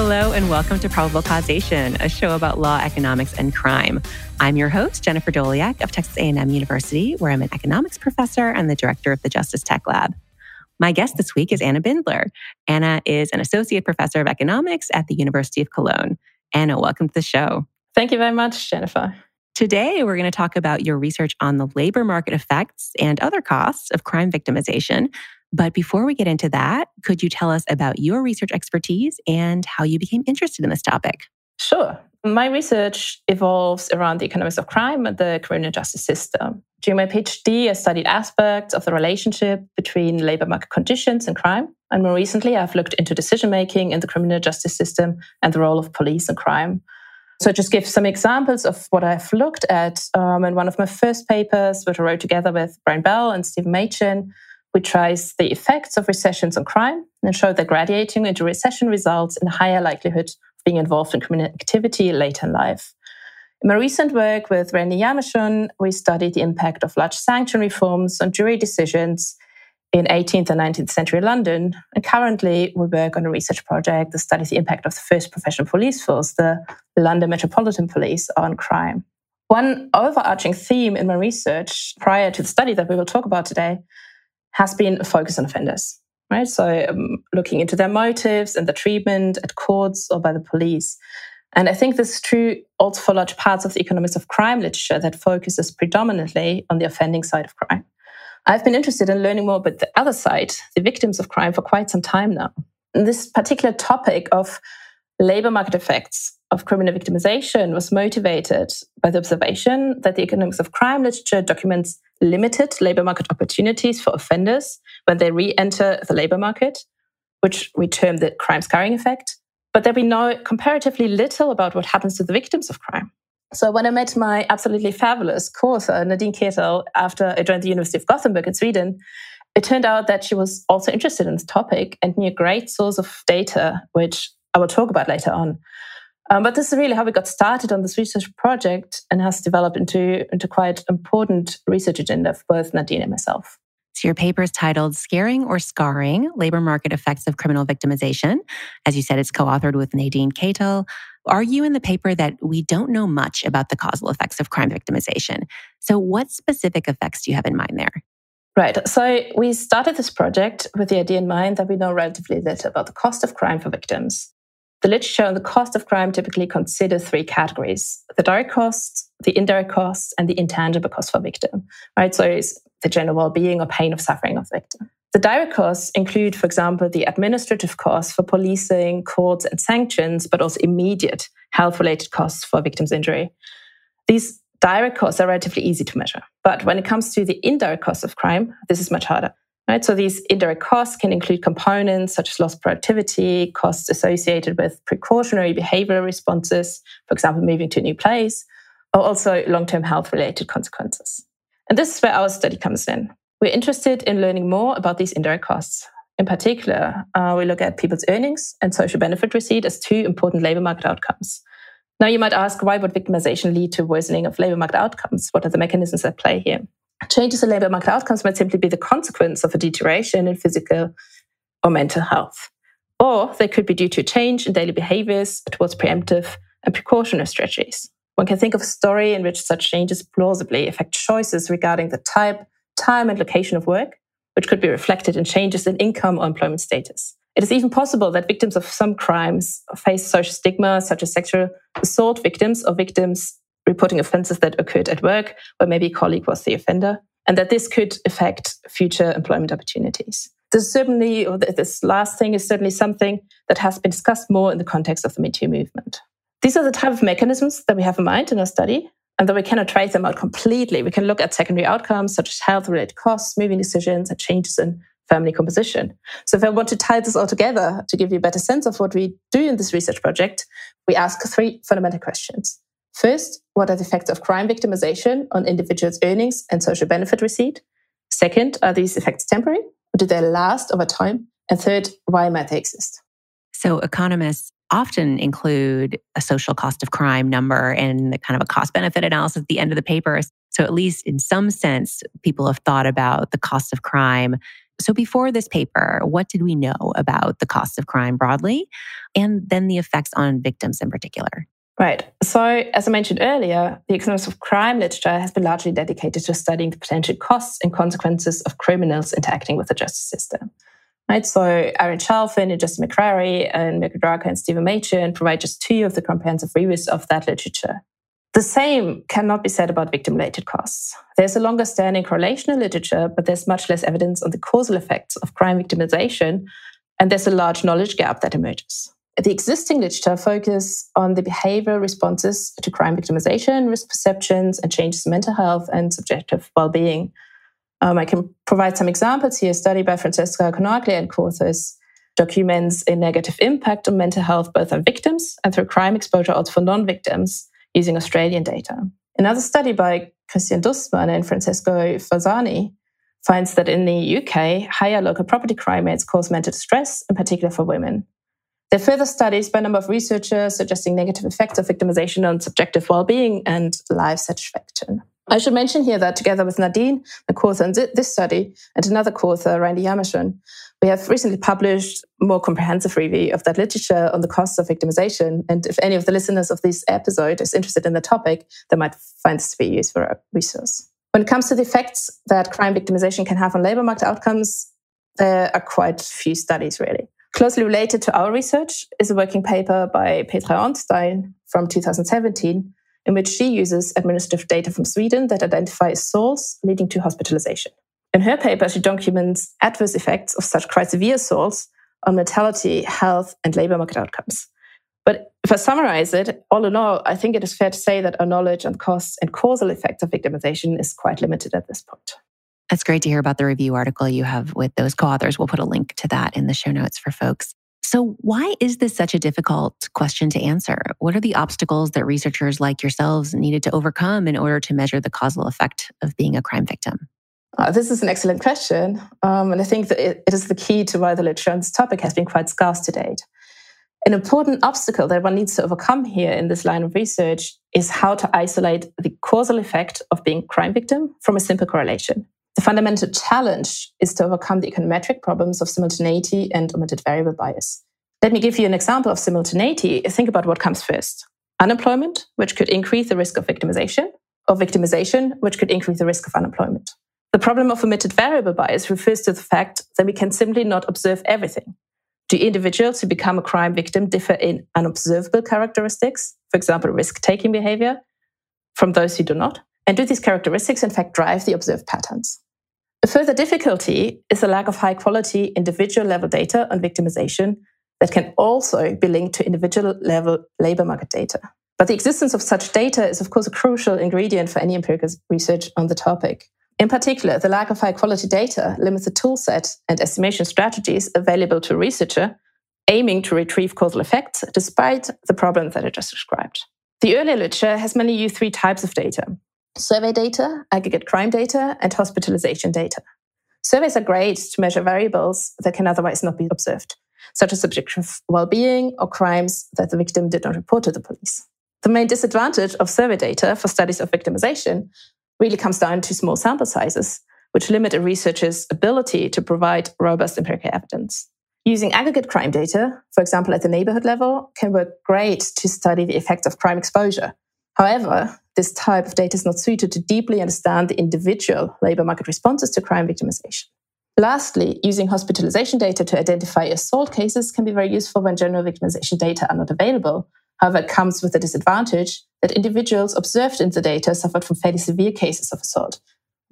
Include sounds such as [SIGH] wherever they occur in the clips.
Hello and welcome to Probable Causation, a show about law, economics, and crime. I'm your host, Jennifer Doleac of Texas A&M University, where I'm an economics professor and the director of the Justice Tech Lab. My guest this week is Anna Bindler. Anna is an associate professor of economics at the University of Cologne. Anna, welcome to the show. Thank you very much, Jennifer. Today, we're going to talk about your research on the labor market effects and other costs of crime victimization. But before we get into that, could you tell us about your research expertise and how you became interested in this topic? Sure. My research evolves around the economics of crime and the criminal justice system. During my PhD, I studied aspects of the relationship between labor market conditions and crime. And more recently, I've looked into decision making in the criminal justice system and the role of police in crime. So, I just give some examples of what I've looked at. Um, in one of my first papers, which I wrote together with Brian Bell and Stephen Machin, we the effects of recessions on crime and show that graduating into recession results in a higher likelihood of being involved in criminal activity later in life. In my recent work with Randi Hjalmarsson, we studied the impact of large sanction reforms on jury decisions in 18th and 19th century London. And currently, we work on a research project that studies the impact of the first professional police force, the London Metropolitan Police, on crime. One overarching theme in my research prior to the study that we will talk about today has been a focus on offenders right? So um, looking into their motives and the treatment at courts or by the police. And I think this is true also for large parts of the economics of crime literature that focuses predominantly on the offending side of crime. I've been interested in learning more about the other side, the victims of crime, for quite some time now. And this particular topic of labor market effects of criminal victimization was motivated by the observation that the economics of crime literature documents limited labor market opportunities for offenders when they re enter the labor market, which we term the crime scarring effect. But there we know comparatively little about what happens to the victims of crime. So when I met my absolutely fabulous co-author, Nadine Ketel, after I joined the University of Gothenburg in Sweden, it turned out that she was also interested in this topic and knew a great source of data, which I will talk about later on. Um, but this is really how we got started on this research project and has developed into, into quite important research agenda for both Nadine and myself. So your paper is titled Scaring or Scarring Labor Market Effects of Criminal Victimization. As you said, it's co-authored with Nadine Ketel. Argue in the paper that we don't know much about the causal effects of crime victimization. So what specific effects do you have in mind there? Right. So we started this project with the idea in mind that we know relatively little about the cost of crime for victims. The literature on the cost of crime typically considers three categories the direct costs, the indirect costs, and the intangible cost for victim. Right? So it's the general well being or pain of suffering of victim. The direct costs include, for example, the administrative costs for policing, courts, and sanctions, but also immediate health related costs for victim's injury. These direct costs are relatively easy to measure. But when it comes to the indirect costs of crime, this is much harder. Right? So these indirect costs can include components such as lost productivity, costs associated with precautionary behavioral responses, for example, moving to a new place, or also long-term health-related consequences. And this is where our study comes in. We're interested in learning more about these indirect costs. In particular, uh, we look at people's earnings and social benefit receipt as two important labor market outcomes. Now, you might ask, why would victimization lead to worsening of labor market outcomes? What are the mechanisms at play here? Changes in labor market outcomes might simply be the consequence of a deterioration in physical or mental health. Or they could be due to a change in daily behaviors towards preemptive and precautionary strategies. One can think of a story in which such changes plausibly affect choices regarding the type, time, and location of work, which could be reflected in changes in income or employment status. It is even possible that victims of some crimes face social stigma, such as sexual assault victims or victims reporting offenses that occurred at work, where maybe a colleague was the offender, and that this could affect future employment opportunities. This certainly, or this last thing is certainly something that has been discussed more in the context of the Me Too movement. These are the type of mechanisms that we have in mind in our study, and that we cannot trace them out completely. We can look at secondary outcomes such as health related costs, moving decisions, and changes in family composition. So, if I want to tie this all together to give you a better sense of what we do in this research project, we ask three fundamental questions. First, what are the effects of crime victimization on individuals' earnings and social benefit receipt? Second, are these effects temporary or do they last over time? And third, why might they exist? So, economists often include a social cost of crime number and the kind of a cost benefit analysis at the end of the paper. So, at least in some sense, people have thought about the cost of crime So, before this paper, what did we know about the cost of crime broadly and then the effects on victims in particular? Right. So, as I mentioned earlier, the economics of crime literature has been largely dedicated to studying the potential costs and consequences of criminals interacting with the justice system. Right. So, Aaron Chalfin and Justin McCrary and Mirko Draca and Stephen Machin provide just two of the comprehensive reviews of that literature. The same cannot be said about victim related costs. There's a longer standing correlational literature, but there's much less evidence on the causal effects of crime victimization, and there's a large knowledge gap that emerges. The existing literature focus on the behavioral responses to crime victimization, risk perceptions, and changes in mental health and subjective well-being. Um, I can provide some examples here. A study by Francesca Cornaglia and co-authors documents a negative impact on mental health both on victims and through crime exposure also for non-victims using Australian data. Another study by Christian Dustmann and Francesco Fasani finds that in the UK, higher local property crime rates cause mental distress, in particular for women. There are further studies by a number of researchers suggesting negative effects of victimization on subjective well-being and life satisfaction. I should mention here that together with Nadine, the co-author in this study, and another co-author, Randi Hjalmarsson, we have recently published a more comprehensive review of that literature on the costs of victimization. And if any of the listeners of this episode is interested in the topic, they might find this to be a useful resource. When it comes to the effects that crime victimization can have on labor market outcomes, there are quite few studies really. Closely related to our research is a working paper by Petra Ornstein from 2017, in which she uses administrative data from Sweden that identifies assaults leading to hospitalization. In her paper, she documents adverse effects of such quite severe assaults on mortality, health, and labor market outcomes. But if I summarize it, all in all, I think it is fair to say that our knowledge on costs and causal effects of victimization is quite limited at this point. That's great to hear about the review article you have with those co authors. We'll put a link to that in the show notes for folks. So, why is this such a difficult question to answer? What are the obstacles that researchers like yourselves needed to overcome in order to measure the causal effect of being a crime victim? Uh, this is an excellent question. Um, and I think that it, it is the key to why the literature on this topic has been quite scarce to date. An important obstacle that one needs to overcome here in this line of research is how to isolate the causal effect of being a crime victim from a simple correlation. The fundamental challenge is to overcome the econometric problems of simultaneity and omitted variable bias. Let me give you an example of simultaneity. Think about what comes first unemployment, which could increase the risk of victimization, or victimization, which could increase the risk of unemployment. The problem of omitted variable bias refers to the fact that we can simply not observe everything. Do individuals who become a crime victim differ in unobservable characteristics, for example, risk taking behavior, from those who do not? And do these characteristics, in fact, drive the observed patterns? A further difficulty is the lack of high quality individual level data on victimization that can also be linked to individual level labor market data. But the existence of such data is, of course, a crucial ingredient for any empirical research on the topic. In particular, the lack of high quality data limits the toolset and estimation strategies available to a researcher aiming to retrieve causal effects despite the problems that I just described. The earlier literature has mainly used three types of data survey data, aggregate crime data, and hospitalization data. Surveys are great to measure variables that can otherwise not be observed, such as subjective well being or crimes that the victim did not report to the police. The main disadvantage of survey data for studies of victimization really comes down to small sample sizes, which limit a researcher's ability to provide robust empirical evidence. Using aggregate crime data, for example, at the neighborhood level, can work great to study the effects of crime exposure. However, this type of data is not suited to deeply understand the individual labor market responses to crime victimization. Lastly, using hospitalization data to identify assault cases can be very useful when general victimization data are not available. However, it comes with the disadvantage that individuals observed in the data suffered from fairly severe cases of assault,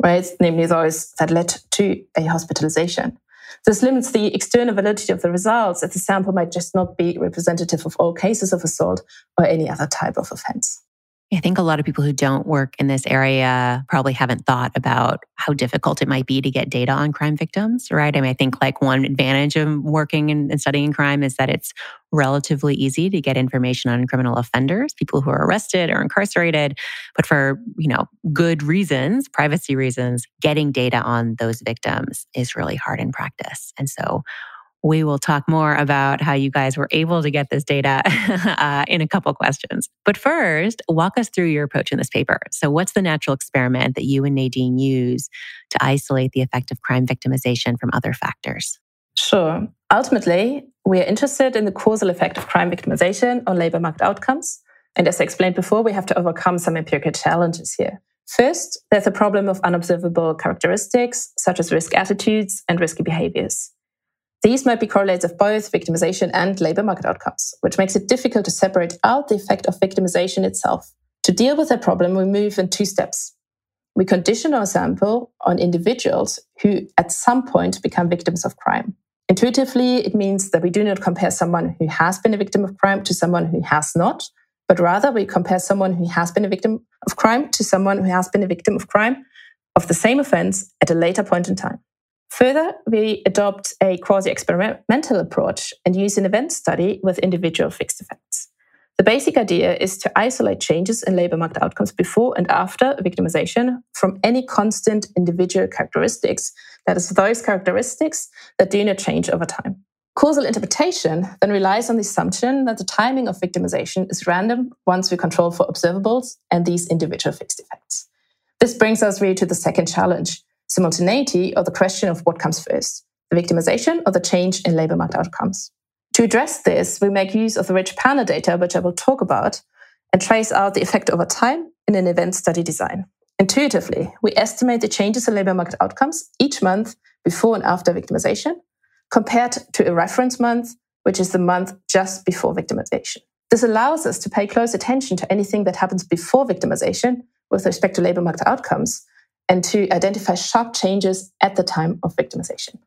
right? Namely, those that led to a hospitalization. This limits the external validity of the results, as the sample might just not be representative of all cases of assault or any other type of offense. I think a lot of people who don't work in this area probably haven't thought about how difficult it might be to get data on crime victims, right? I mean, I think like one advantage of working and studying crime is that it's relatively easy to get information on criminal offenders, people who are arrested or incarcerated, but for, you know, good reasons, privacy reasons, getting data on those victims is really hard in practice. And so We will talk more about how you guys were able to get this data [LAUGHS] uh, in a couple questions. But first, walk us through your approach in this paper. So, what's the natural experiment that you and Nadine use to isolate the effect of crime victimization from other factors? Sure. Ultimately, we are interested in the causal effect of crime victimization on labor market outcomes. And as I explained before, we have to overcome some empirical challenges here. First, there's a problem of unobservable characteristics, such as risk attitudes and risky behaviors. These might be correlates of both victimization and labor market outcomes, which makes it difficult to separate out the effect of victimization itself. To deal with that problem, we move in two steps. We condition our sample on individuals who at some point become victims of crime. Intuitively, it means that we do not compare someone who has been a victim of crime to someone who has not, but rather we compare someone who has been a victim of crime to someone who has been a victim of crime of the same offense at a later point in time. Further, we adopt a quasi experimental approach and use an event study with individual fixed effects. The basic idea is to isolate changes in labor market outcomes before and after victimization from any constant individual characteristics, that is, those characteristics that do not change over time. Causal interpretation then relies on the assumption that the timing of victimization is random once we control for observables and these individual fixed effects. This brings us really to the second challenge simultaneity or the question of what comes first the victimization or the change in labor market outcomes. To address this, we make use of the rich panel data, which I will talk about, and trace out the effect over time in an event study design. Intuitively, we estimate the changes in labor market outcomes each month before and after victimization compared to a reference month, which is the month just before victimization. This allows us to pay close attention to anything that happens before victimization with respect to labor market outcomes and to identify sharp changes at the time of victimization.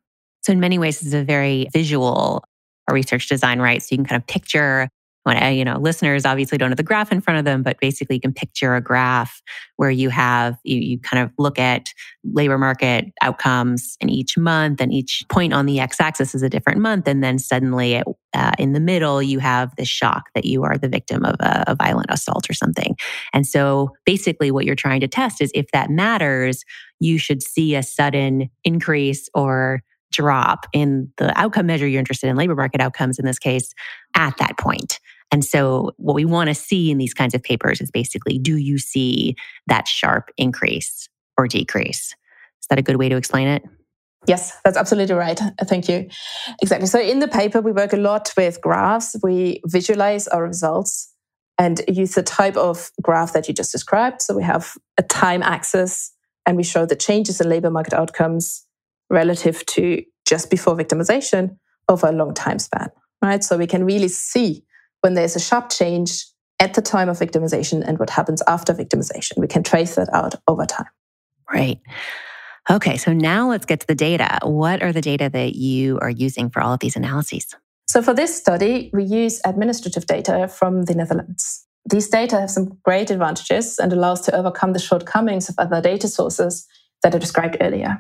So, in many ways, it's a very visual research design, right? So, you can kind of picture when, uh, you know, listeners obviously don't have the graph in front of them, but basically you can picture a graph where you have, you, you kind of look at labor market outcomes in each month and each point on the x axis is a different month. And then suddenly uh, in the middle, you have this shock that you are the victim of a, a violent assault or something. And so basically what you're trying to test is if that matters, you should see a sudden increase or drop in the outcome measure you're interested in, labor market outcomes in this case, at that point. And so, what we want to see in these kinds of papers is basically do you see that sharp increase or decrease? Is that a good way to explain it? Yes, that's absolutely right. Uh, thank you. Exactly. So, in the paper, we work a lot with graphs. We visualize our results and use the type of graph that you just described. So, we have a time axis and we show the changes in labor market outcomes relative to just before victimization over a long time span, right? So we can really see when there's a sharp change at the time of victimization and what happens after victimization. We can trace that out over time. Right. Okay, so now let's get to the data. What are the data that you are using for all of these analyses? So, for this study, we use administrative data from the Netherlands. These data have some great advantages and allow us to overcome the shortcomings of other data sources that I described earlier.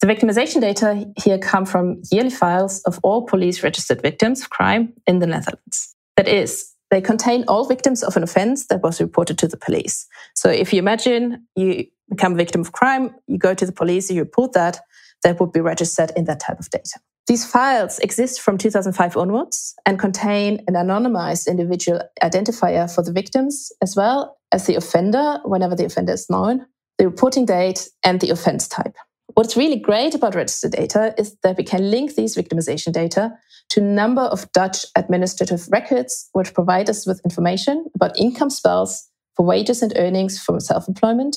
The victimization data here come from yearly files of all police registered victims of crime in the Netherlands. That is, they contain all victims of an offense that was reported to the police. So if you imagine you become a victim of crime, you go to the police, you report that, that would be registered in that type of data. These files exist from 2005 onwards and contain an anonymized individual identifier for the victims as well as the offender, whenever the offender is known, the reporting date, and the offense type. What's really great about register data is that we can link these victimization data to a number of Dutch administrative records, which provide us with information about income spells for wages and earnings from self employment,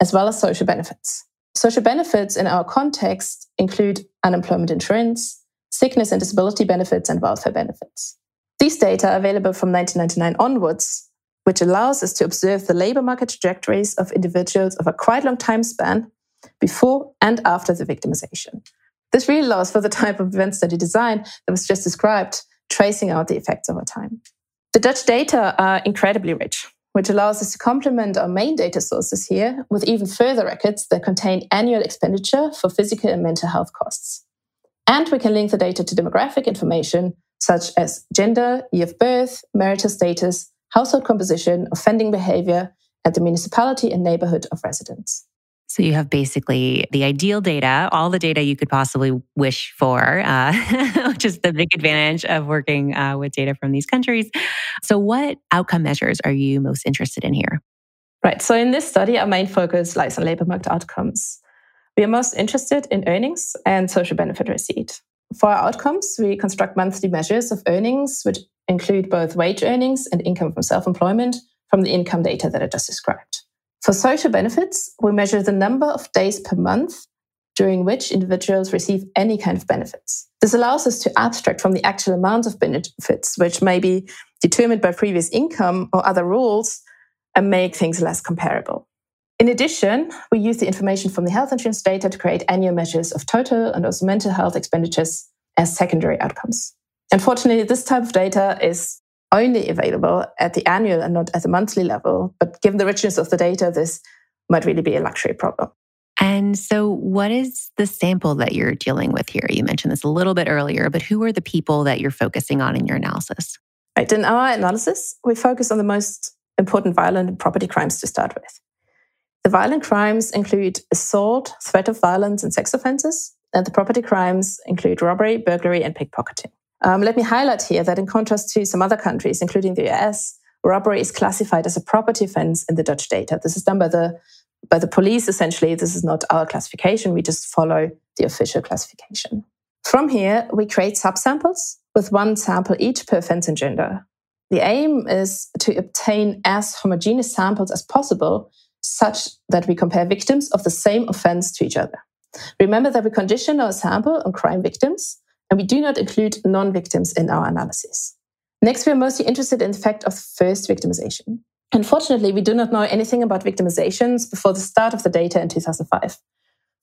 as well as social benefits. Social benefits in our context include unemployment insurance, sickness and disability benefits, and welfare benefits. These data are available from 1999 onwards, which allows us to observe the labor market trajectories of individuals over quite long time span before and after the victimization. This really allows for the type of event study design that was just described, tracing out the effects over time. The Dutch data are incredibly rich, which allows us to complement our main data sources here with even further records that contain annual expenditure for physical and mental health costs. And we can link the data to demographic information such as gender, year of birth, marital status, household composition, offending behavior, and the municipality and neighborhood of residence. So you have basically the ideal data, all the data you could possibly wish for, uh, [LAUGHS] which is the big advantage of working uh, with data from these countries. So, what outcome measures are you most interested in here? Right. So, in this study, our main focus lies on labor market outcomes. We are most interested in earnings and social benefit receipt. For our outcomes, we construct monthly measures of earnings, which include both wage earnings and income from self employment from the income data that I just described. For social benefits, we measure the number of days per month during which individuals receive any kind of benefits. This allows us to abstract from the actual amount of benefits, which may be determined by previous income or other rules, and make things less comparable. In addition, we use the information from the health insurance data to create annual measures of total and also mental health expenditures as secondary outcomes. Unfortunately, this type of data is only available at the annual and not at the monthly level. But given the richness of the data, this might really be a luxury problem. And so, what is the sample that you're dealing with here? You mentioned this a little bit earlier, but who are the people that you're focusing on in your analysis? Right. In our analysis, we focus on the most important violent and property crimes to start with. The violent crimes include assault, threat of violence, and sex offenses. And the property crimes include robbery, burglary, and pickpocketing. Um, let me highlight here that in contrast to some other countries, including the US, robbery is classified as a property offense in the Dutch data. This is done by the by the police essentially. This is not our classification. We just follow the official classification. From here, we create subsamples with one sample each per offense and gender. The aim is to obtain as homogeneous samples as possible, such that we compare victims of the same offense to each other. Remember that we condition our sample on crime victims and we do not include non victims in our analysis. Next, we are mostly interested in the fact of first victimization. Unfortunately, we do not know anything about victimizations before the start of the data in 2005.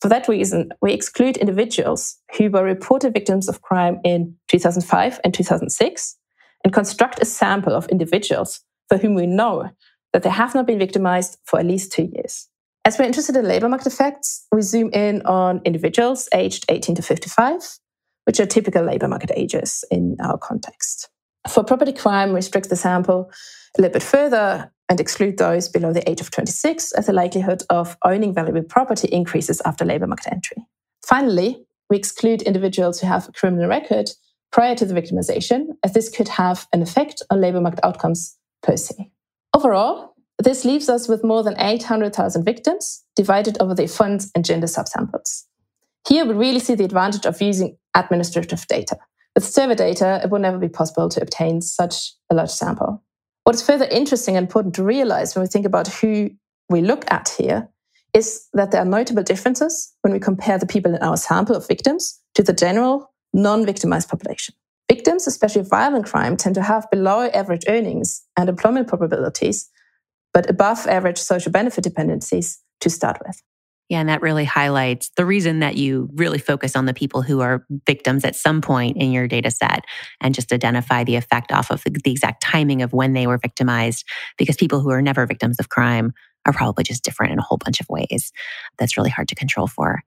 For that reason, we exclude individuals who were reported victims of crime in 2005 and 2006 and construct a sample of individuals for whom we know that they have not been victimized for at least two years. As we're interested in labor market effects, we zoom in on individuals aged 18 to 55 which are typical labor market ages in our context. For property crime, we restrict the sample a little bit further and exclude those below the age of 26 as the likelihood of owning valuable property increases after labor market entry. Finally, we exclude individuals who have a criminal record prior to the victimization, as this could have an effect on labor market outcomes per se. Overall, this leaves us with more than 800,000 victims divided over the funds and gender subsamples. Here we really see the advantage of using administrative data. With survey data, it would never be possible to obtain such a large sample. What is further interesting and important to realize when we think about who we look at here is that there are notable differences when we compare the people in our sample of victims to the general non victimized population. Victims, especially of violent crime, tend to have below average earnings and employment probabilities, but above average social benefit dependencies to start with. Yeah, and that really highlights the reason that you really focus on the people who are victims at some point in your data set and just identify the effect off of the, exact timing of when they were victimized, because people who are never victims of crime are probably just different in a whole bunch of ways. That's really hard to control for.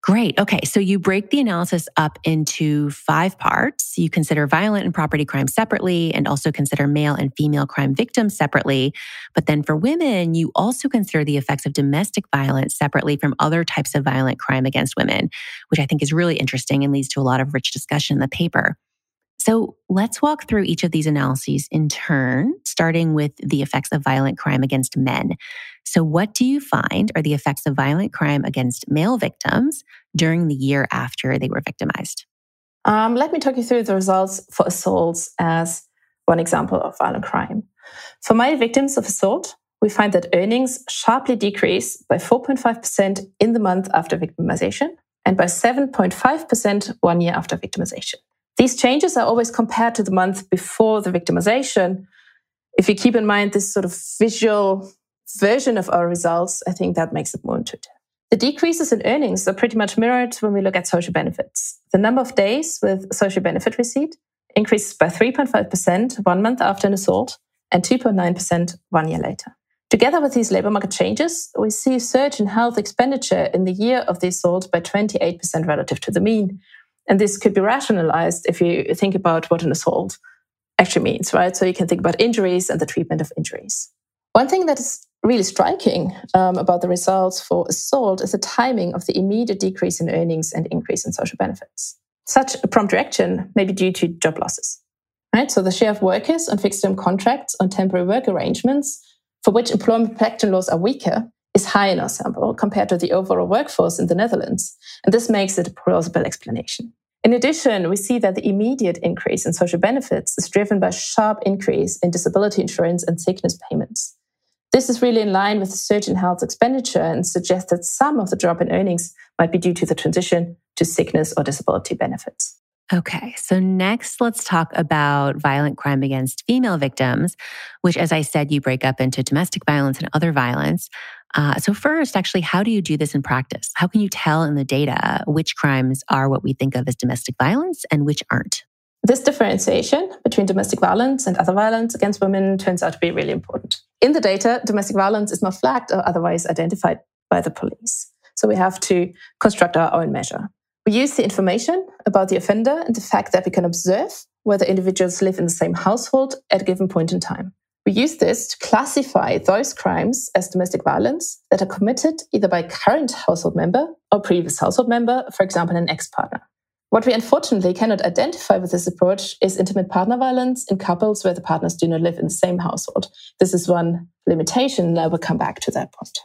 Great. Okay. So you break the analysis up into five parts. You consider violent and property crime separately and also consider male and female crime victims separately. But then for women, you also consider the effects of domestic violence separately from other types of violent crime against women, which I think is really interesting and leads to a lot of rich discussion in the paper. So let's walk through each of these analyses in turn, starting with the effects of violent crime against men. So, what do you find are the effects of violent crime against male victims during the year after they were victimized? Um, let me talk you through the results for assaults as one example of violent crime. For male victims of assault, we find that earnings sharply decrease by 4.5% in the month after victimization and by 7.5% one year after victimization. These changes are always compared to the month before the victimization. If you keep in mind this sort of visual version of our results, I think that makes it more intuitive. The decreases in earnings are pretty much mirrored when we look at social benefits. The number of days with social benefit receipt increases by 3.5% one month after an assault and 2.9% one year later. Together with these labor market changes, we see a surge in health expenditure in the year of the assault by 28% relative to the mean, and this could be rationalized if you think about what an assault actually means, right? So you can think about injuries and the treatment of injuries. One thing that is really striking um, about the results for assault is the timing of the immediate decrease in earnings and increase in social benefits. Such a prompt reaction may be due to job losses. Right? So the share of workers on fixed term contracts on temporary work arrangements for which employment protection laws are weaker is high in our sample compared to the overall workforce in the Netherlands. And this makes it a plausible explanation. In addition, we see that the immediate increase in social benefits is driven by a sharp increase in disability insurance and sickness payments. This is really in line with the surge in health expenditure and suggests that some of the drop in earnings might be due to the transition to sickness or disability benefits. Okay, so next let's talk about violent crime against female victims, which, as I said, you break up into domestic violence and other violence. Uh, so, first, actually, how do you do this in practice? How can you tell in the data which crimes are what we think of as domestic violence and which aren't? This differentiation between domestic violence and other violence against women turns out to be really important. In the data, domestic violence is not flagged or otherwise identified by the police. So we have to construct our own measure. We use the information about the offender and the fact that we can observe whether individuals live in the same household at a given point in time. We use this to classify those crimes as domestic violence that are committed either by current household member or previous household member, for example, an ex partner. What we unfortunately cannot identify with this approach is intimate partner violence in couples where the partners do not live in the same household. This is one limitation, and I will come back to that point.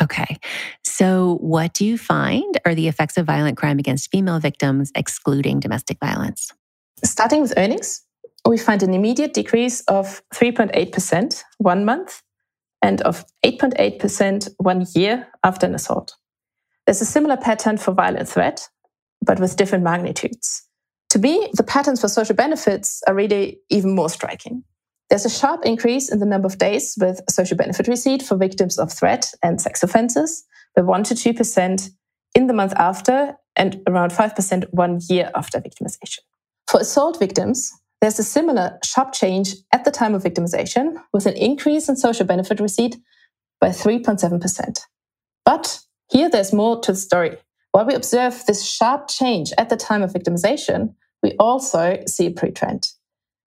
Okay. So, what do you find are the effects of violent crime against female victims, excluding domestic violence? Starting with earnings, we find an immediate decrease of 3.8% one month and of 8.8% one year after an assault. There's a similar pattern for violent threat, but with different magnitudes. To me, the patterns for social benefits are really even more striking. There's a sharp increase in the number of days with social benefit receipt for victims of threat and sex offenses, by 1 to 2% in the month after and around 5% one year after victimization. For assault victims, there's a similar sharp change at the time of victimization with an increase in social benefit receipt by 3.7%. But here there's more to the story. While we observe this sharp change at the time of victimization, we also see a pre-trend.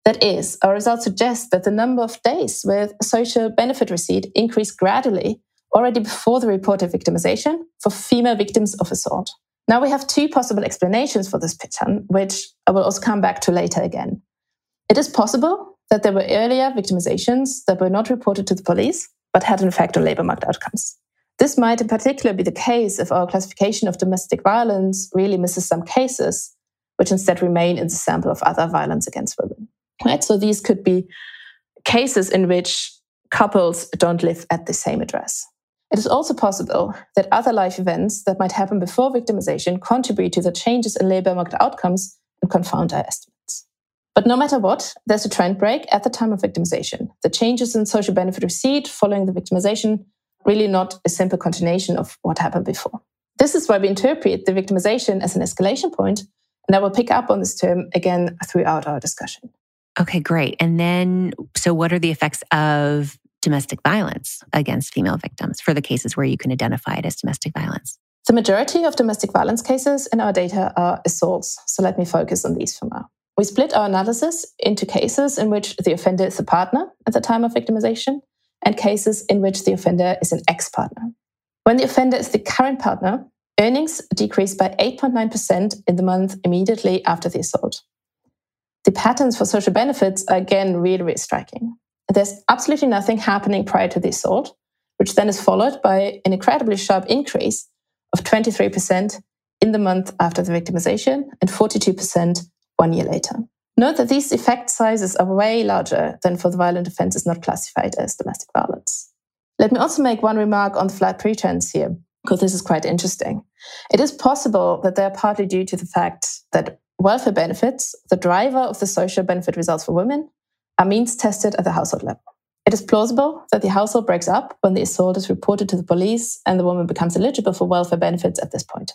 That is, our results suggest that the number of days with social benefit receipt increased gradually already before the reported victimization for female victims of assault. Now we have two possible explanations for this pattern, which I will also come back to later again. It is possible that there were earlier victimizations that were not reported to the police, but had an effect on labor market outcomes. This might in particular be the case if our classification of domestic violence really misses some cases, which instead remain in the sample of other violence against women. Right? So these could be cases in which couples don't live at the same address. It is also possible that other life events that might happen before victimization contribute to the changes in labor market outcomes and confound our estimates. But no matter what, there's a trend break at the time of victimization. The changes in social benefit receipt following the victimization really not a simple continuation of what happened before. This is why we interpret the victimization as an escalation point, and I will pick up on this term again throughout our discussion. Okay, great. And then, so what are the effects of domestic violence against female victims for the cases where you can identify it as domestic violence? The majority of domestic violence cases in our data are assaults. So let me focus on these for now. We split our analysis into cases in which the offender is a partner at the time of victimization and cases in which the offender is an ex partner. When the offender is the current partner, earnings decrease by 8.9% in the month immediately after the assault. The patterns for social benefits are again really, really striking. There's absolutely nothing happening prior to the assault, which then is followed by an incredibly sharp increase of 23% in the month after the victimization and 42% one year later. Note that these effect sizes are way larger than for the violent offenses not classified as domestic violence. Let me also make one remark on the flat pre-trends here, because this is quite interesting. It is possible that they are partly due to the fact that welfare benefits, the driver of the social benefit results for women, are means tested at the household level. It is plausible that the household breaks up when the assault is reported to the police and the woman becomes eligible for welfare benefits at this point.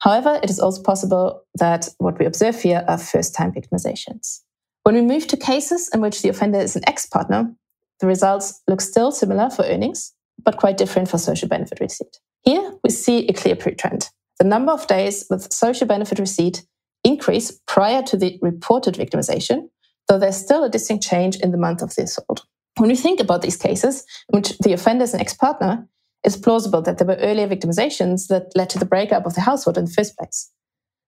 However, it is also possible that what we observe here are first time victimizations. When we move to cases in which the offender is an ex partner, the results look still similar for earnings, but quite different for social benefit receipt. Here we see a clear pre trend. The number of days with social benefit receipt increase prior to the reported victimization, though there's still a distinct change in the month of the assault. When we think about these cases in which the offender is an ex partner, it's plausible that there were earlier victimizations that led to the breakup of the household in the first place.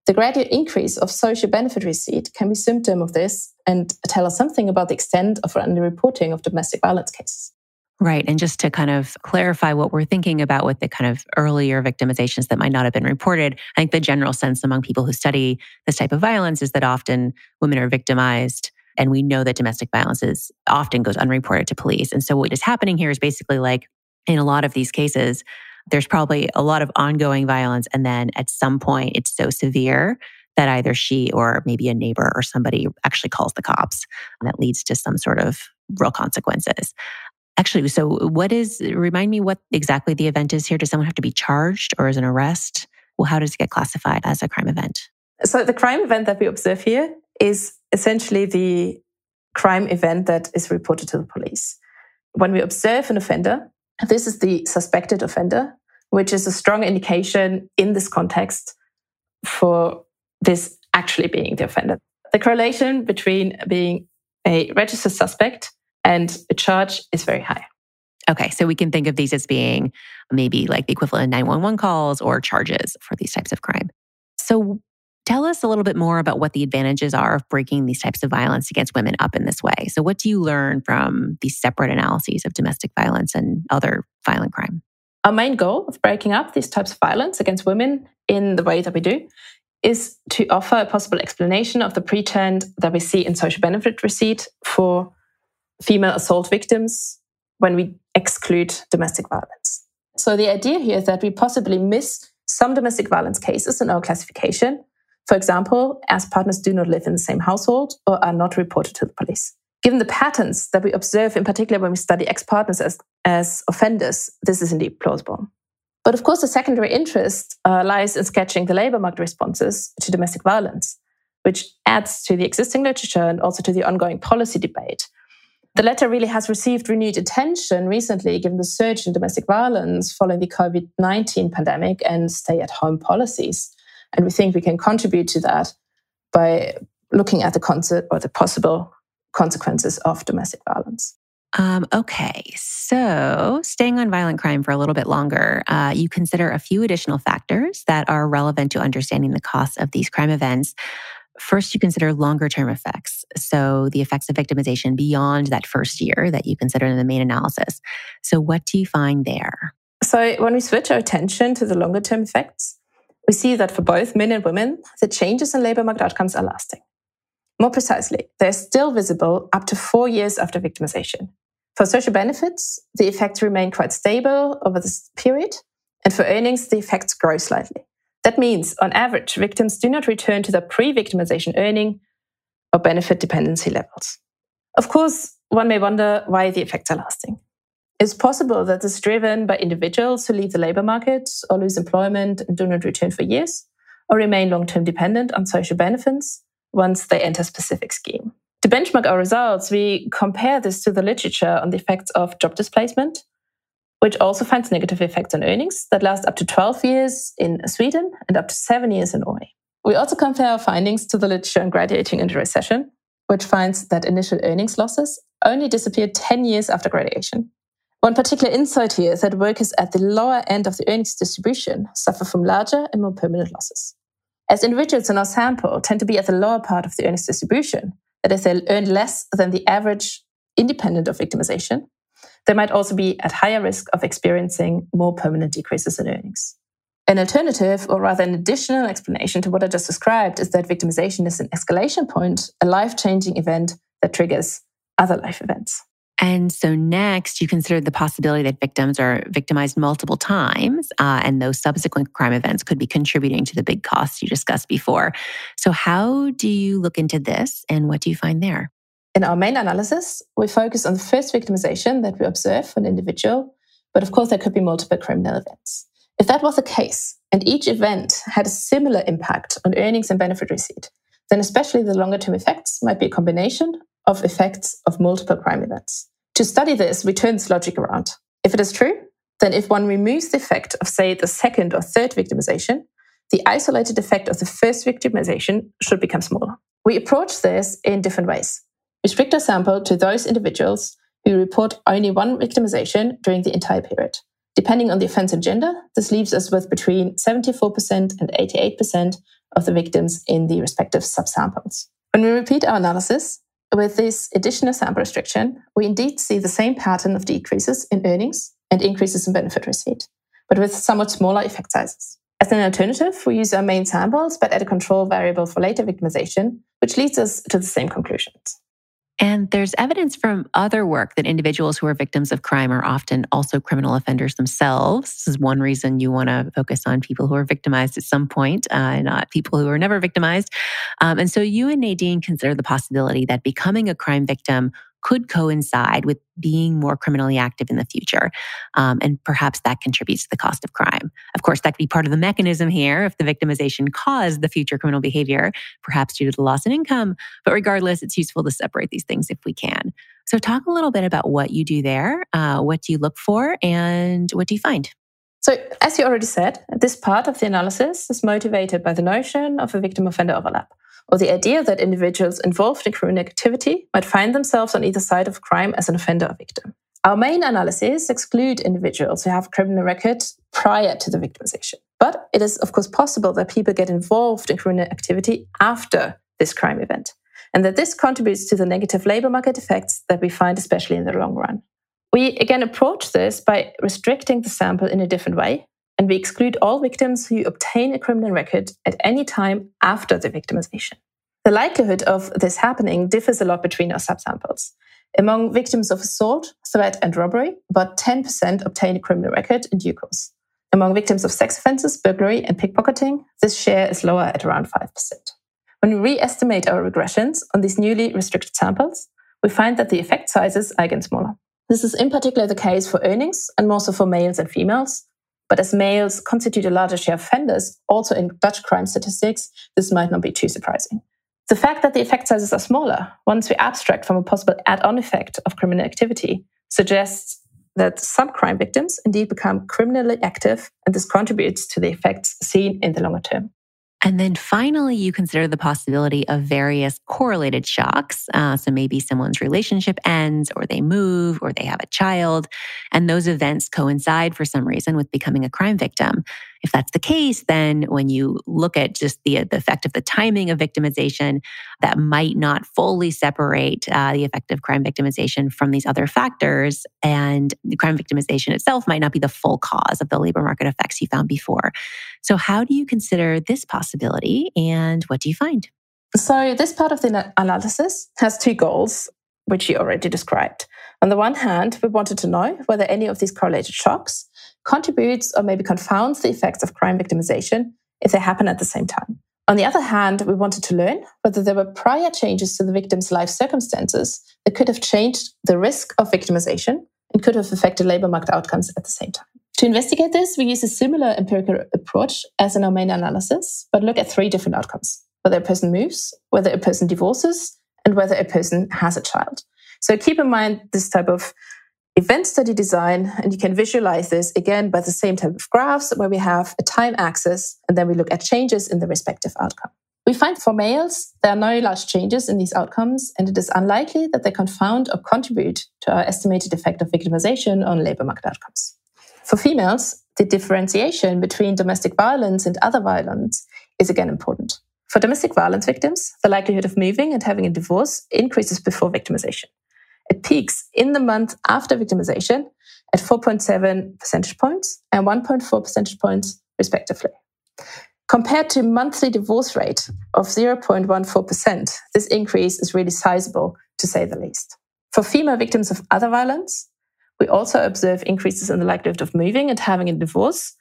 The gradual increase of social benefit receipt can be symptom of this and tell us something about the extent of underreporting of domestic violence cases. Right. And just to kind of clarify what we're thinking about with the kind of earlier victimizations that might not have been reported, I think the general sense among people who study this type of violence is that often women are victimized. And we know that domestic violence is often goes unreported to police. And so what is happening here is basically like in a lot of these cases, there's probably a lot of ongoing violence. And then at some point, it's so severe that either she or maybe a neighbor or somebody actually calls the cops. And that leads to some sort of real consequences. Actually, so what is, remind me what exactly the event is here? Does someone have to be charged or is an arrest? Well, how does it get classified as a crime event? So the crime event that we observe here is essentially the crime event that is reported to the police. When we observe an offender, this is the suspected offender, which is a strong indication in this context for this actually being the offender. The correlation between being a registered suspect and a charge is very high. Okay, so we can think of these as being maybe like the equivalent of 911 calls or charges for these types of crime. So tell us a little bit more about what the advantages are of breaking these types of violence against women up in this way. So, what do you learn from these separate analyses of domestic violence and other violent crime? Our main goal of breaking up these types of violence against women in the way that we do is to offer a possible explanation of the pre-trend that we see in social benefit receipt for female assault victims when we exclude domestic violence. So the idea here is that we possibly miss some domestic violence cases in our classification. For example, as partners do not live in the same household or are not reported to the police. Given the patterns that we observe, in particular when we study ex partners as, as offenders, this is indeed plausible. But of course, the secondary interest uh, lies in sketching the labor market responses to domestic violence, which adds to the existing literature and also to the ongoing policy debate the letter really has received renewed attention recently, given the surge in domestic violence following the COVID 19 pandemic and stay at home policies. And we think we can contribute to that by looking at the concept or the possible consequences of domestic violence. Um, okay, so staying on violent crime for a little bit longer, uh, you consider a few additional factors that are relevant to understanding the costs of these crime events. First, you consider longer term effects. So, the effects of victimization beyond that first year that you consider in the main analysis. So, what do you find there? So, when we switch our attention to the longer term effects, we see that for both men and women, the changes in labor market outcomes are lasting. More precisely, they're still visible up to four years after victimization. For social benefits, the effects remain quite stable over this period, and for earnings, the effects grow slightly. That means, on average, victims do not return to their pre victimization earning or benefit dependency levels. Of course, one may wonder why the effects are lasting. It's possible that this is driven by individuals who leave the labor market or lose employment and do not return for years, or remain long term dependent on social benefits once they enter a specific scheme. To benchmark our results, we compare this to the literature on the effects of job displacement which also finds negative effects on earnings that last up to 12 years in Sweden and up to seven years in Norway. We also compare our findings to the literature on graduating into recession, which finds that initial earnings losses only disappear 10 years after graduation. One particular insight here is that workers at the lower end of the earnings distribution suffer from larger and more permanent losses. As individuals in our sample tend to be at the lower part of the earnings distribution, that is, they earn less than the average independent of victimization, they might also be at higher risk of experiencing more permanent decreases in earnings. An alternative, or rather an additional explanation to what I just described, is that victimization is an escalation point, a life changing event that triggers other life events. And so, next, you consider the possibility that victims are victimized multiple times, uh, and those subsequent crime events could be contributing to the big costs you discussed before. So, how do you look into this, and what do you find there? In our main analysis, we focus on the first victimization that we observe for an individual, but of course, there could be multiple criminal events. If that was the case, and each event had a similar impact on earnings and benefit receipt, then especially the longer term effects might be a combination of effects of multiple crime events. To study this, we turn this logic around. If it is true, then if one removes the effect of, say, the second or third victimization, the isolated effect of the first victimization should become smaller. We approach this in different ways restrict our sample to those individuals who report only one victimization during the entire period. Depending on the offense and gender, this leaves us with between 74% and 88% of the victims in the respective subsamples. When we repeat our analysis, with this additional sample restriction, we indeed see the same pattern of decreases in earnings and increases in benefit receipt, but with somewhat smaller effect sizes. As an alternative, we use our main samples but add a control variable for later victimization, which leads us to the same conclusions. And there's evidence from other work that individuals who are victims of crime are often also criminal offenders themselves. This is one reason you want to focus on people who are victimized at some point, uh, not people who are never victimized. Um, and so you and Nadine consider the possibility that becoming a crime victim could coincide with being more criminally active in the future. Um, and perhaps that contributes to the cost of crime. Of course, that could be part of the mechanism here if the victimization caused the future criminal behavior, perhaps due to the loss in income. But regardless, it's useful to separate these things if we can. So, talk a little bit about what you do there. Uh, what do you look for, and what do you find? So, as you already said, this part of the analysis is motivated by the notion of a victim offender overlap or the idea that individuals involved in criminal activity might find themselves on either side of crime as an offender or victim. Our main analysis exclude individuals who have criminal records prior to the victimization. But it is, of course, possible that people get involved in criminal activity after this crime event, and that this contributes to the negative labor market effects that we find, especially in the long run. We again approach this by restricting the sample in a different way and we exclude all victims who obtain a criminal record at any time after the victimization. The likelihood of this happening differs a lot between our subsamples. Among victims of assault, threat, and robbery, about 10% obtain a criminal record in due course. Among victims of sex offenses, burglary, and pickpocketing, this share is lower at around 5%. When we re-estimate our regressions on these newly restricted samples, we find that the effect sizes are again smaller. This is in particular the case for earnings and more so for males and females, but as males constitute a larger share of offenders, also in Dutch crime statistics, this might not be too surprising. The fact that the effect sizes are smaller, once we abstract from a possible add on effect of criminal activity, suggests that some crime victims indeed become criminally active, and this contributes to the effects seen in the longer term. And then finally, you consider the possibility of various correlated shocks. Uh, so maybe someone's relationship ends, or they move, or they have a child. And those events coincide for some reason with becoming a crime victim. If that's the case, then when you look at just the, the effect of the timing of victimization, that might not fully separate uh, the effect of crime victimization from these other factors. And the crime victimization itself might not be the full cause of the labor market effects you found before. So, how do you consider this possibility and what do you find? So, this part of the analysis has two goals, which you already described. On the one hand, we wanted to know whether any of these correlated shocks contributes or maybe confounds the effects of crime victimization if they happen at the same time. On the other hand, we wanted to learn whether there were prior changes to the victim's life circumstances that could have changed the risk of victimization and could have affected labor market outcomes at the same time. To investigate this, we use a similar empirical approach as in our main analysis, but look at three different outcomes whether a person moves, whether a person divorces, and whether a person has a child. So keep in mind this type of event study design, and you can visualize this again by the same type of graphs where we have a time axis and then we look at changes in the respective outcome. We find for males, there are no large changes in these outcomes, and it is unlikely that they confound or contribute to our estimated effect of victimization on labor market outcomes. For females, the differentiation between domestic violence and other violence is again important. For domestic violence victims, the likelihood of moving and having a divorce increases before victimization. It peaks in the month after victimization at 4.7 percentage points and 1.4 percentage points, respectively. Compared to monthly divorce rate of 0.14%, this increase is really sizable, to say the least. For female victims of other violence, we also observe increases in the likelihood of moving and having a divorce,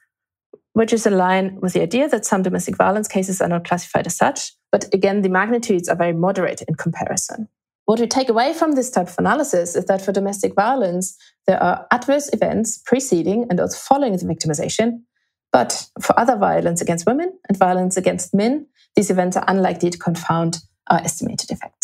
which is in line with the idea that some domestic violence cases are not classified as such. But again, the magnitudes are very moderate in comparison. What we take away from this type of analysis is that for domestic violence, there are adverse events preceding and also following the victimization. But for other violence against women and violence against men, these events are unlikely to confound our estimated effects.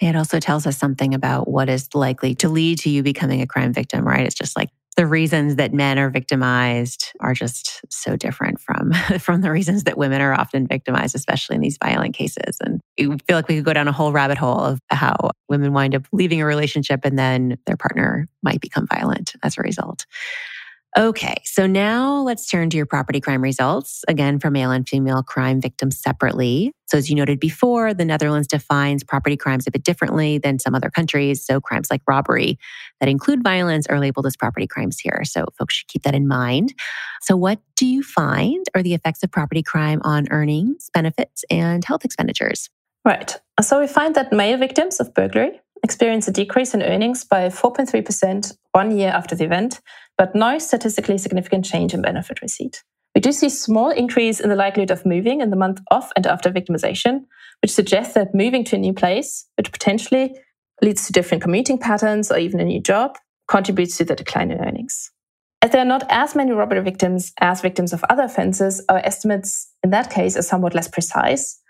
It also tells us something about what is likely to lead to you becoming a crime victim, right? It's just like the reasons that men are victimized are just so different from [LAUGHS] from the reasons that women are often victimized, especially in these violent cases. And I feel like we could go down a whole rabbit hole of how women wind up leaving a relationship and then their partner might become violent as a result. Okay, so now let's turn to your property crime results, again for male and female crime victims separately. So, as you noted before, the Netherlands defines property crimes a bit differently than some other countries. So, crimes like robbery that include violence are labeled as property crimes here. So, folks should keep that in mind. So, what do you find are the effects of property crime on earnings, benefits, and health expenditures? Right. So, we find that male victims of burglary experience a decrease in earnings by 4.3% one year after the event but no statistically significant change in benefit receipt. We do see small increase in the likelihood of moving in the month of and after victimization, which suggests that moving to a new place, which potentially leads to different commuting patterns or even a new job, contributes to the decline in earnings. As there are not as many robbery victims as victims of other offenses, our estimates in that case are somewhat less precise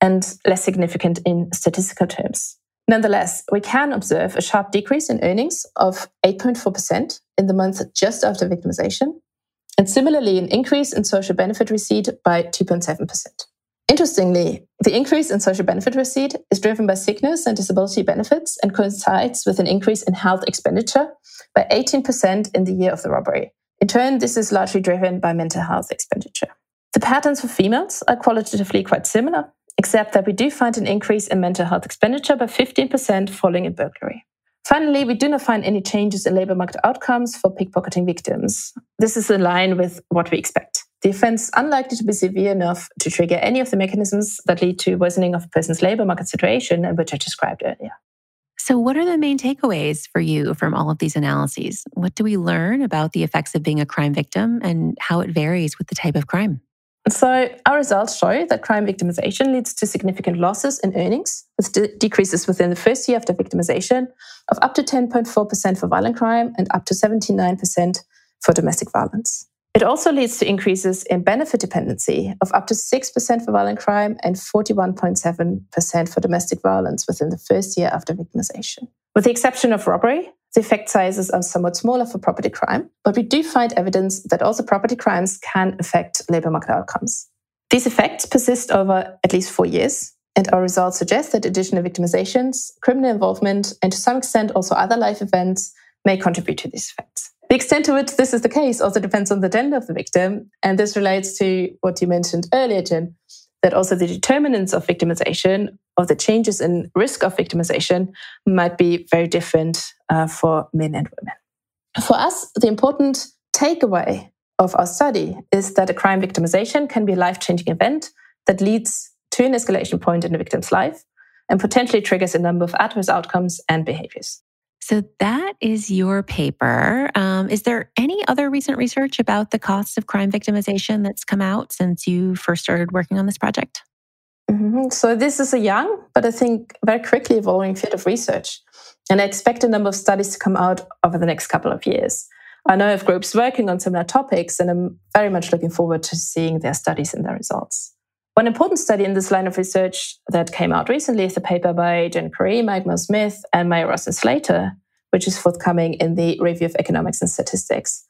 and less significant in statistical terms. Nonetheless, we can observe a sharp decrease in earnings of 8.4% in the month just after victimization, and similarly, an increase in social benefit receipt by 2.7%. Interestingly, the increase in social benefit receipt is driven by sickness and disability benefits and coincides with an increase in health expenditure by 18% in the year of the robbery. In turn, this is largely driven by mental health expenditure. The patterns for females are qualitatively quite similar, except that we do find an increase in mental health expenditure by 15% following a burglary. Finally, we do not find any changes in labor market outcomes for pickpocketing victims. This is in line with what we expect. The offense is unlikely to be severe enough to trigger any of the mechanisms that lead to worsening of a person's labor market situation which I described earlier. So, what are the main takeaways for you from all of these analyses? What do we learn about the effects of being a crime victim and how it varies with the type of crime? So, our results show that crime victimization leads to significant losses in earnings, with de- decreases within the first year after victimization of up to 10.4% for violent crime and up to 79% for domestic violence. It also leads to increases in benefit dependency of up to 6% for violent crime and 41.7% for domestic violence within the first year after victimization. With the exception of robbery, the effect sizes are somewhat smaller for property crime, but we do find evidence that also property crimes can affect labor market outcomes. These effects persist over at least four years, and our results suggest that additional victimizations, criminal involvement, and to some extent also other life events may contribute to these effects. The extent to which this is the case also depends on the gender of the victim, and this relates to what you mentioned earlier, Jen, that also the determinants of victimization or the changes in risk of victimization might be very different uh, for men and women. For us, the important takeaway of our study is that a crime victimization can be a life changing event that leads to an escalation point in the victim's life and potentially triggers a number of adverse outcomes and behaviors. So that is your paper. Um, is there any other recent research about the costs of crime victimization that's come out since you first started working on this project? Mm-hmm. So this is a young, but I think very quickly evolving field of research. And I expect a number of studies to come out over the next couple of years. I know of groups working on similar topics, and I'm very much looking forward to seeing their studies and their results. One important study in this line of research that came out recently is a paper by Jen Currie, Mike Smith, and Maya Rossin-Slater, which is forthcoming in the Review of Economics and Statistics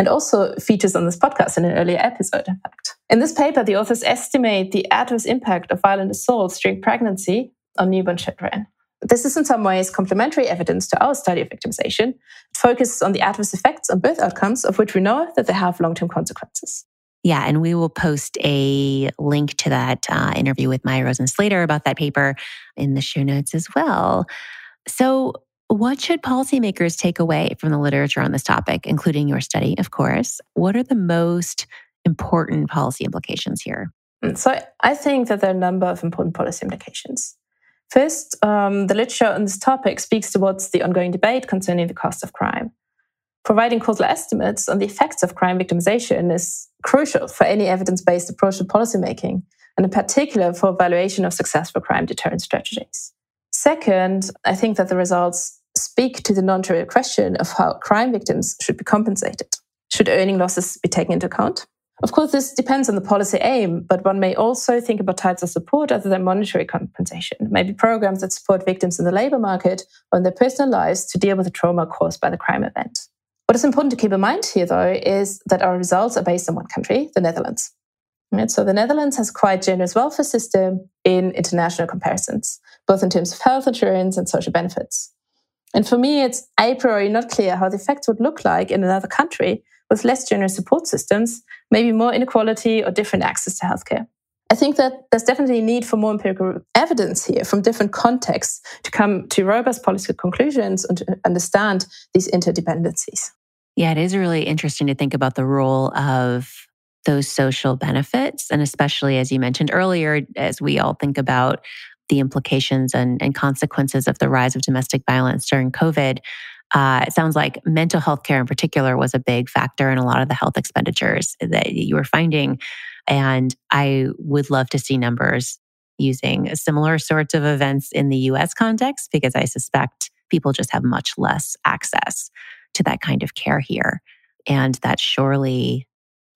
and also features on this podcast in an earlier episode, in fact. In this paper, the authors estimate the adverse impact of violent assaults during pregnancy on newborn children. This is in some ways complementary evidence to our study of victimization. It focuses on the adverse effects on birth outcomes, of which we know that they have long term consequences. Yeah, and we will post a link to that uh, interview with Maya Rossin-Slater about that paper in the show notes as well. So, what should policymakers take away from the literature on this topic, including your study, of course? What are the most important policy implications here? Mm, so, I think that there are a number of important policy implications. First, um, the literature on this topic speaks towards the ongoing debate concerning the cost of crime. Providing causal estimates on the effects of crime victimization is crucial for any evidence based approach to policymaking, and in particular for evaluation of successful crime deterrent strategies. Second, I think that the results speak to the non trivial question of how crime victims should be compensated. Should earning losses be taken into account? Of course, this depends on the policy aim, but one may also think about types of support other than monetary compensation. Maybe programs that support victims in the labor market or in their personal lives to deal with the trauma caused by the crime event. What is important to keep in mind here, though, is that our results are based on one country, the Netherlands. Right? So the Netherlands has quite generous welfare system in international comparisons, both in terms of health insurance and social benefits. And for me, it's a priori not clear how the effects would look like in another country with less generous support systems, maybe more inequality or different access to healthcare. I think that there's definitely a need for more empirical evidence here from different contexts to come to robust policy conclusions and to understand these interdependencies. Yeah, it is really interesting to think about the role of those social benefits. And especially as you mentioned earlier, as we all think about the implications and, and consequences of the rise of domestic violence during COVID, uh, it sounds like mental health care in particular was a big factor in a lot of the health expenditures that you were finding. And I would love to see numbers using similar sorts of events in the US context because I suspect people just have much less access to that kind of care here. And that surely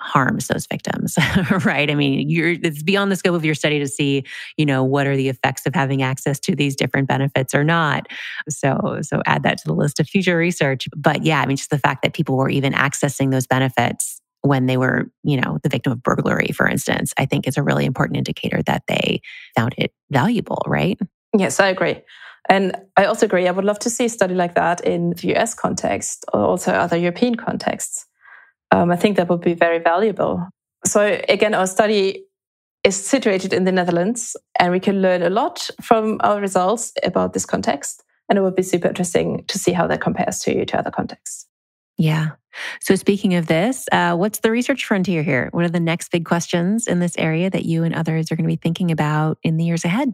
harms those victims, [LAUGHS] right? I mean, it's beyond the scope of your study to see, you know, what are the effects of having access to these different benefits or not. So, so add that to the list of future research. But yeah, I mean, just the fact that people were even accessing those benefits when they were, you know, the victim of burglary, for instance, I think is a really important indicator that they found it valuable, right? Yes, I agree. And I also agree. I would love to see a study like that in the US context or also other European contexts um, I think that would be very valuable. So again, our study is situated in the Netherlands, and we can learn a lot from our results about this context. And it would be super interesting to see how that compares to, to other contexts. Yeah. So, speaking of this, uh, what's the research frontier here? What are the next big questions in this area that you and others are going to be thinking about in the years ahead?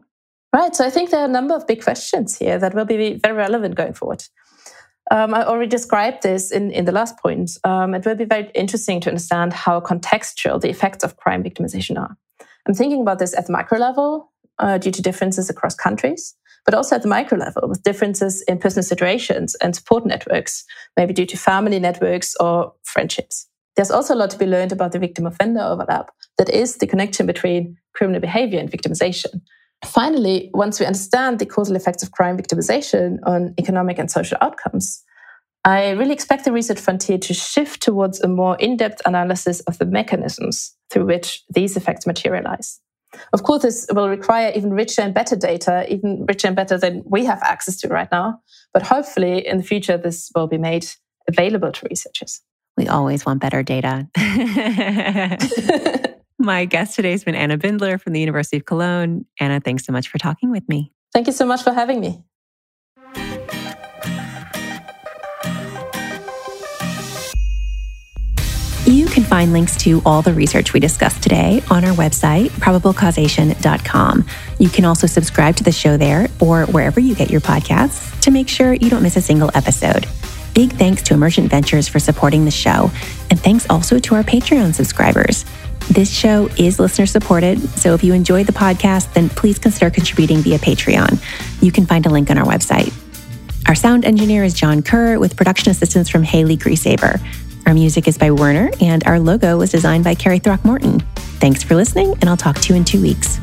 Right. So, I think there are a number of big questions here that will be very relevant going forward. Um, I already described this in, in the last point. Um, it will be very interesting to understand how contextual the effects of crime victimization are. I'm thinking about this at the macro level uh, due to differences across countries, but also at the micro level with differences in personal situations and support networks, maybe due to family networks or friendships. There's also a lot to be learned about the victim offender overlap, that is, the connection between criminal behavior and victimization. Finally, once we understand the causal effects of crime victimization on economic and social outcomes, I really expect the research frontier to shift towards a more in depth analysis of the mechanisms through which these effects materialize. Of course, this will require even richer and better data, even richer and better than we have access to right now. But hopefully, in the future, this will be made available to researchers. We always want better data. [LAUGHS] [LAUGHS] My guest today has been Anna Bindler from the University of Cologne. Anna, thanks so much for talking with me. Thank you so much for having me. You can find links to all the research we discussed today on our website, probablecausation.com. You can also subscribe to the show there or wherever you get your podcasts to make sure you don't miss a single episode. Big thanks to Emergent Ventures for supporting the show, and thanks also to our Patreon subscribers. This show is listener supported, so if you enjoyed the podcast, then please consider contributing via Patreon. You can find a link on our website. Our sound engineer is Jon Keur with production assistance from Haley Grieshaber. Our music is by Werner, and our logo was designed by Carrie Throckmorton. Thanks for listening, and I'll talk to you in two weeks.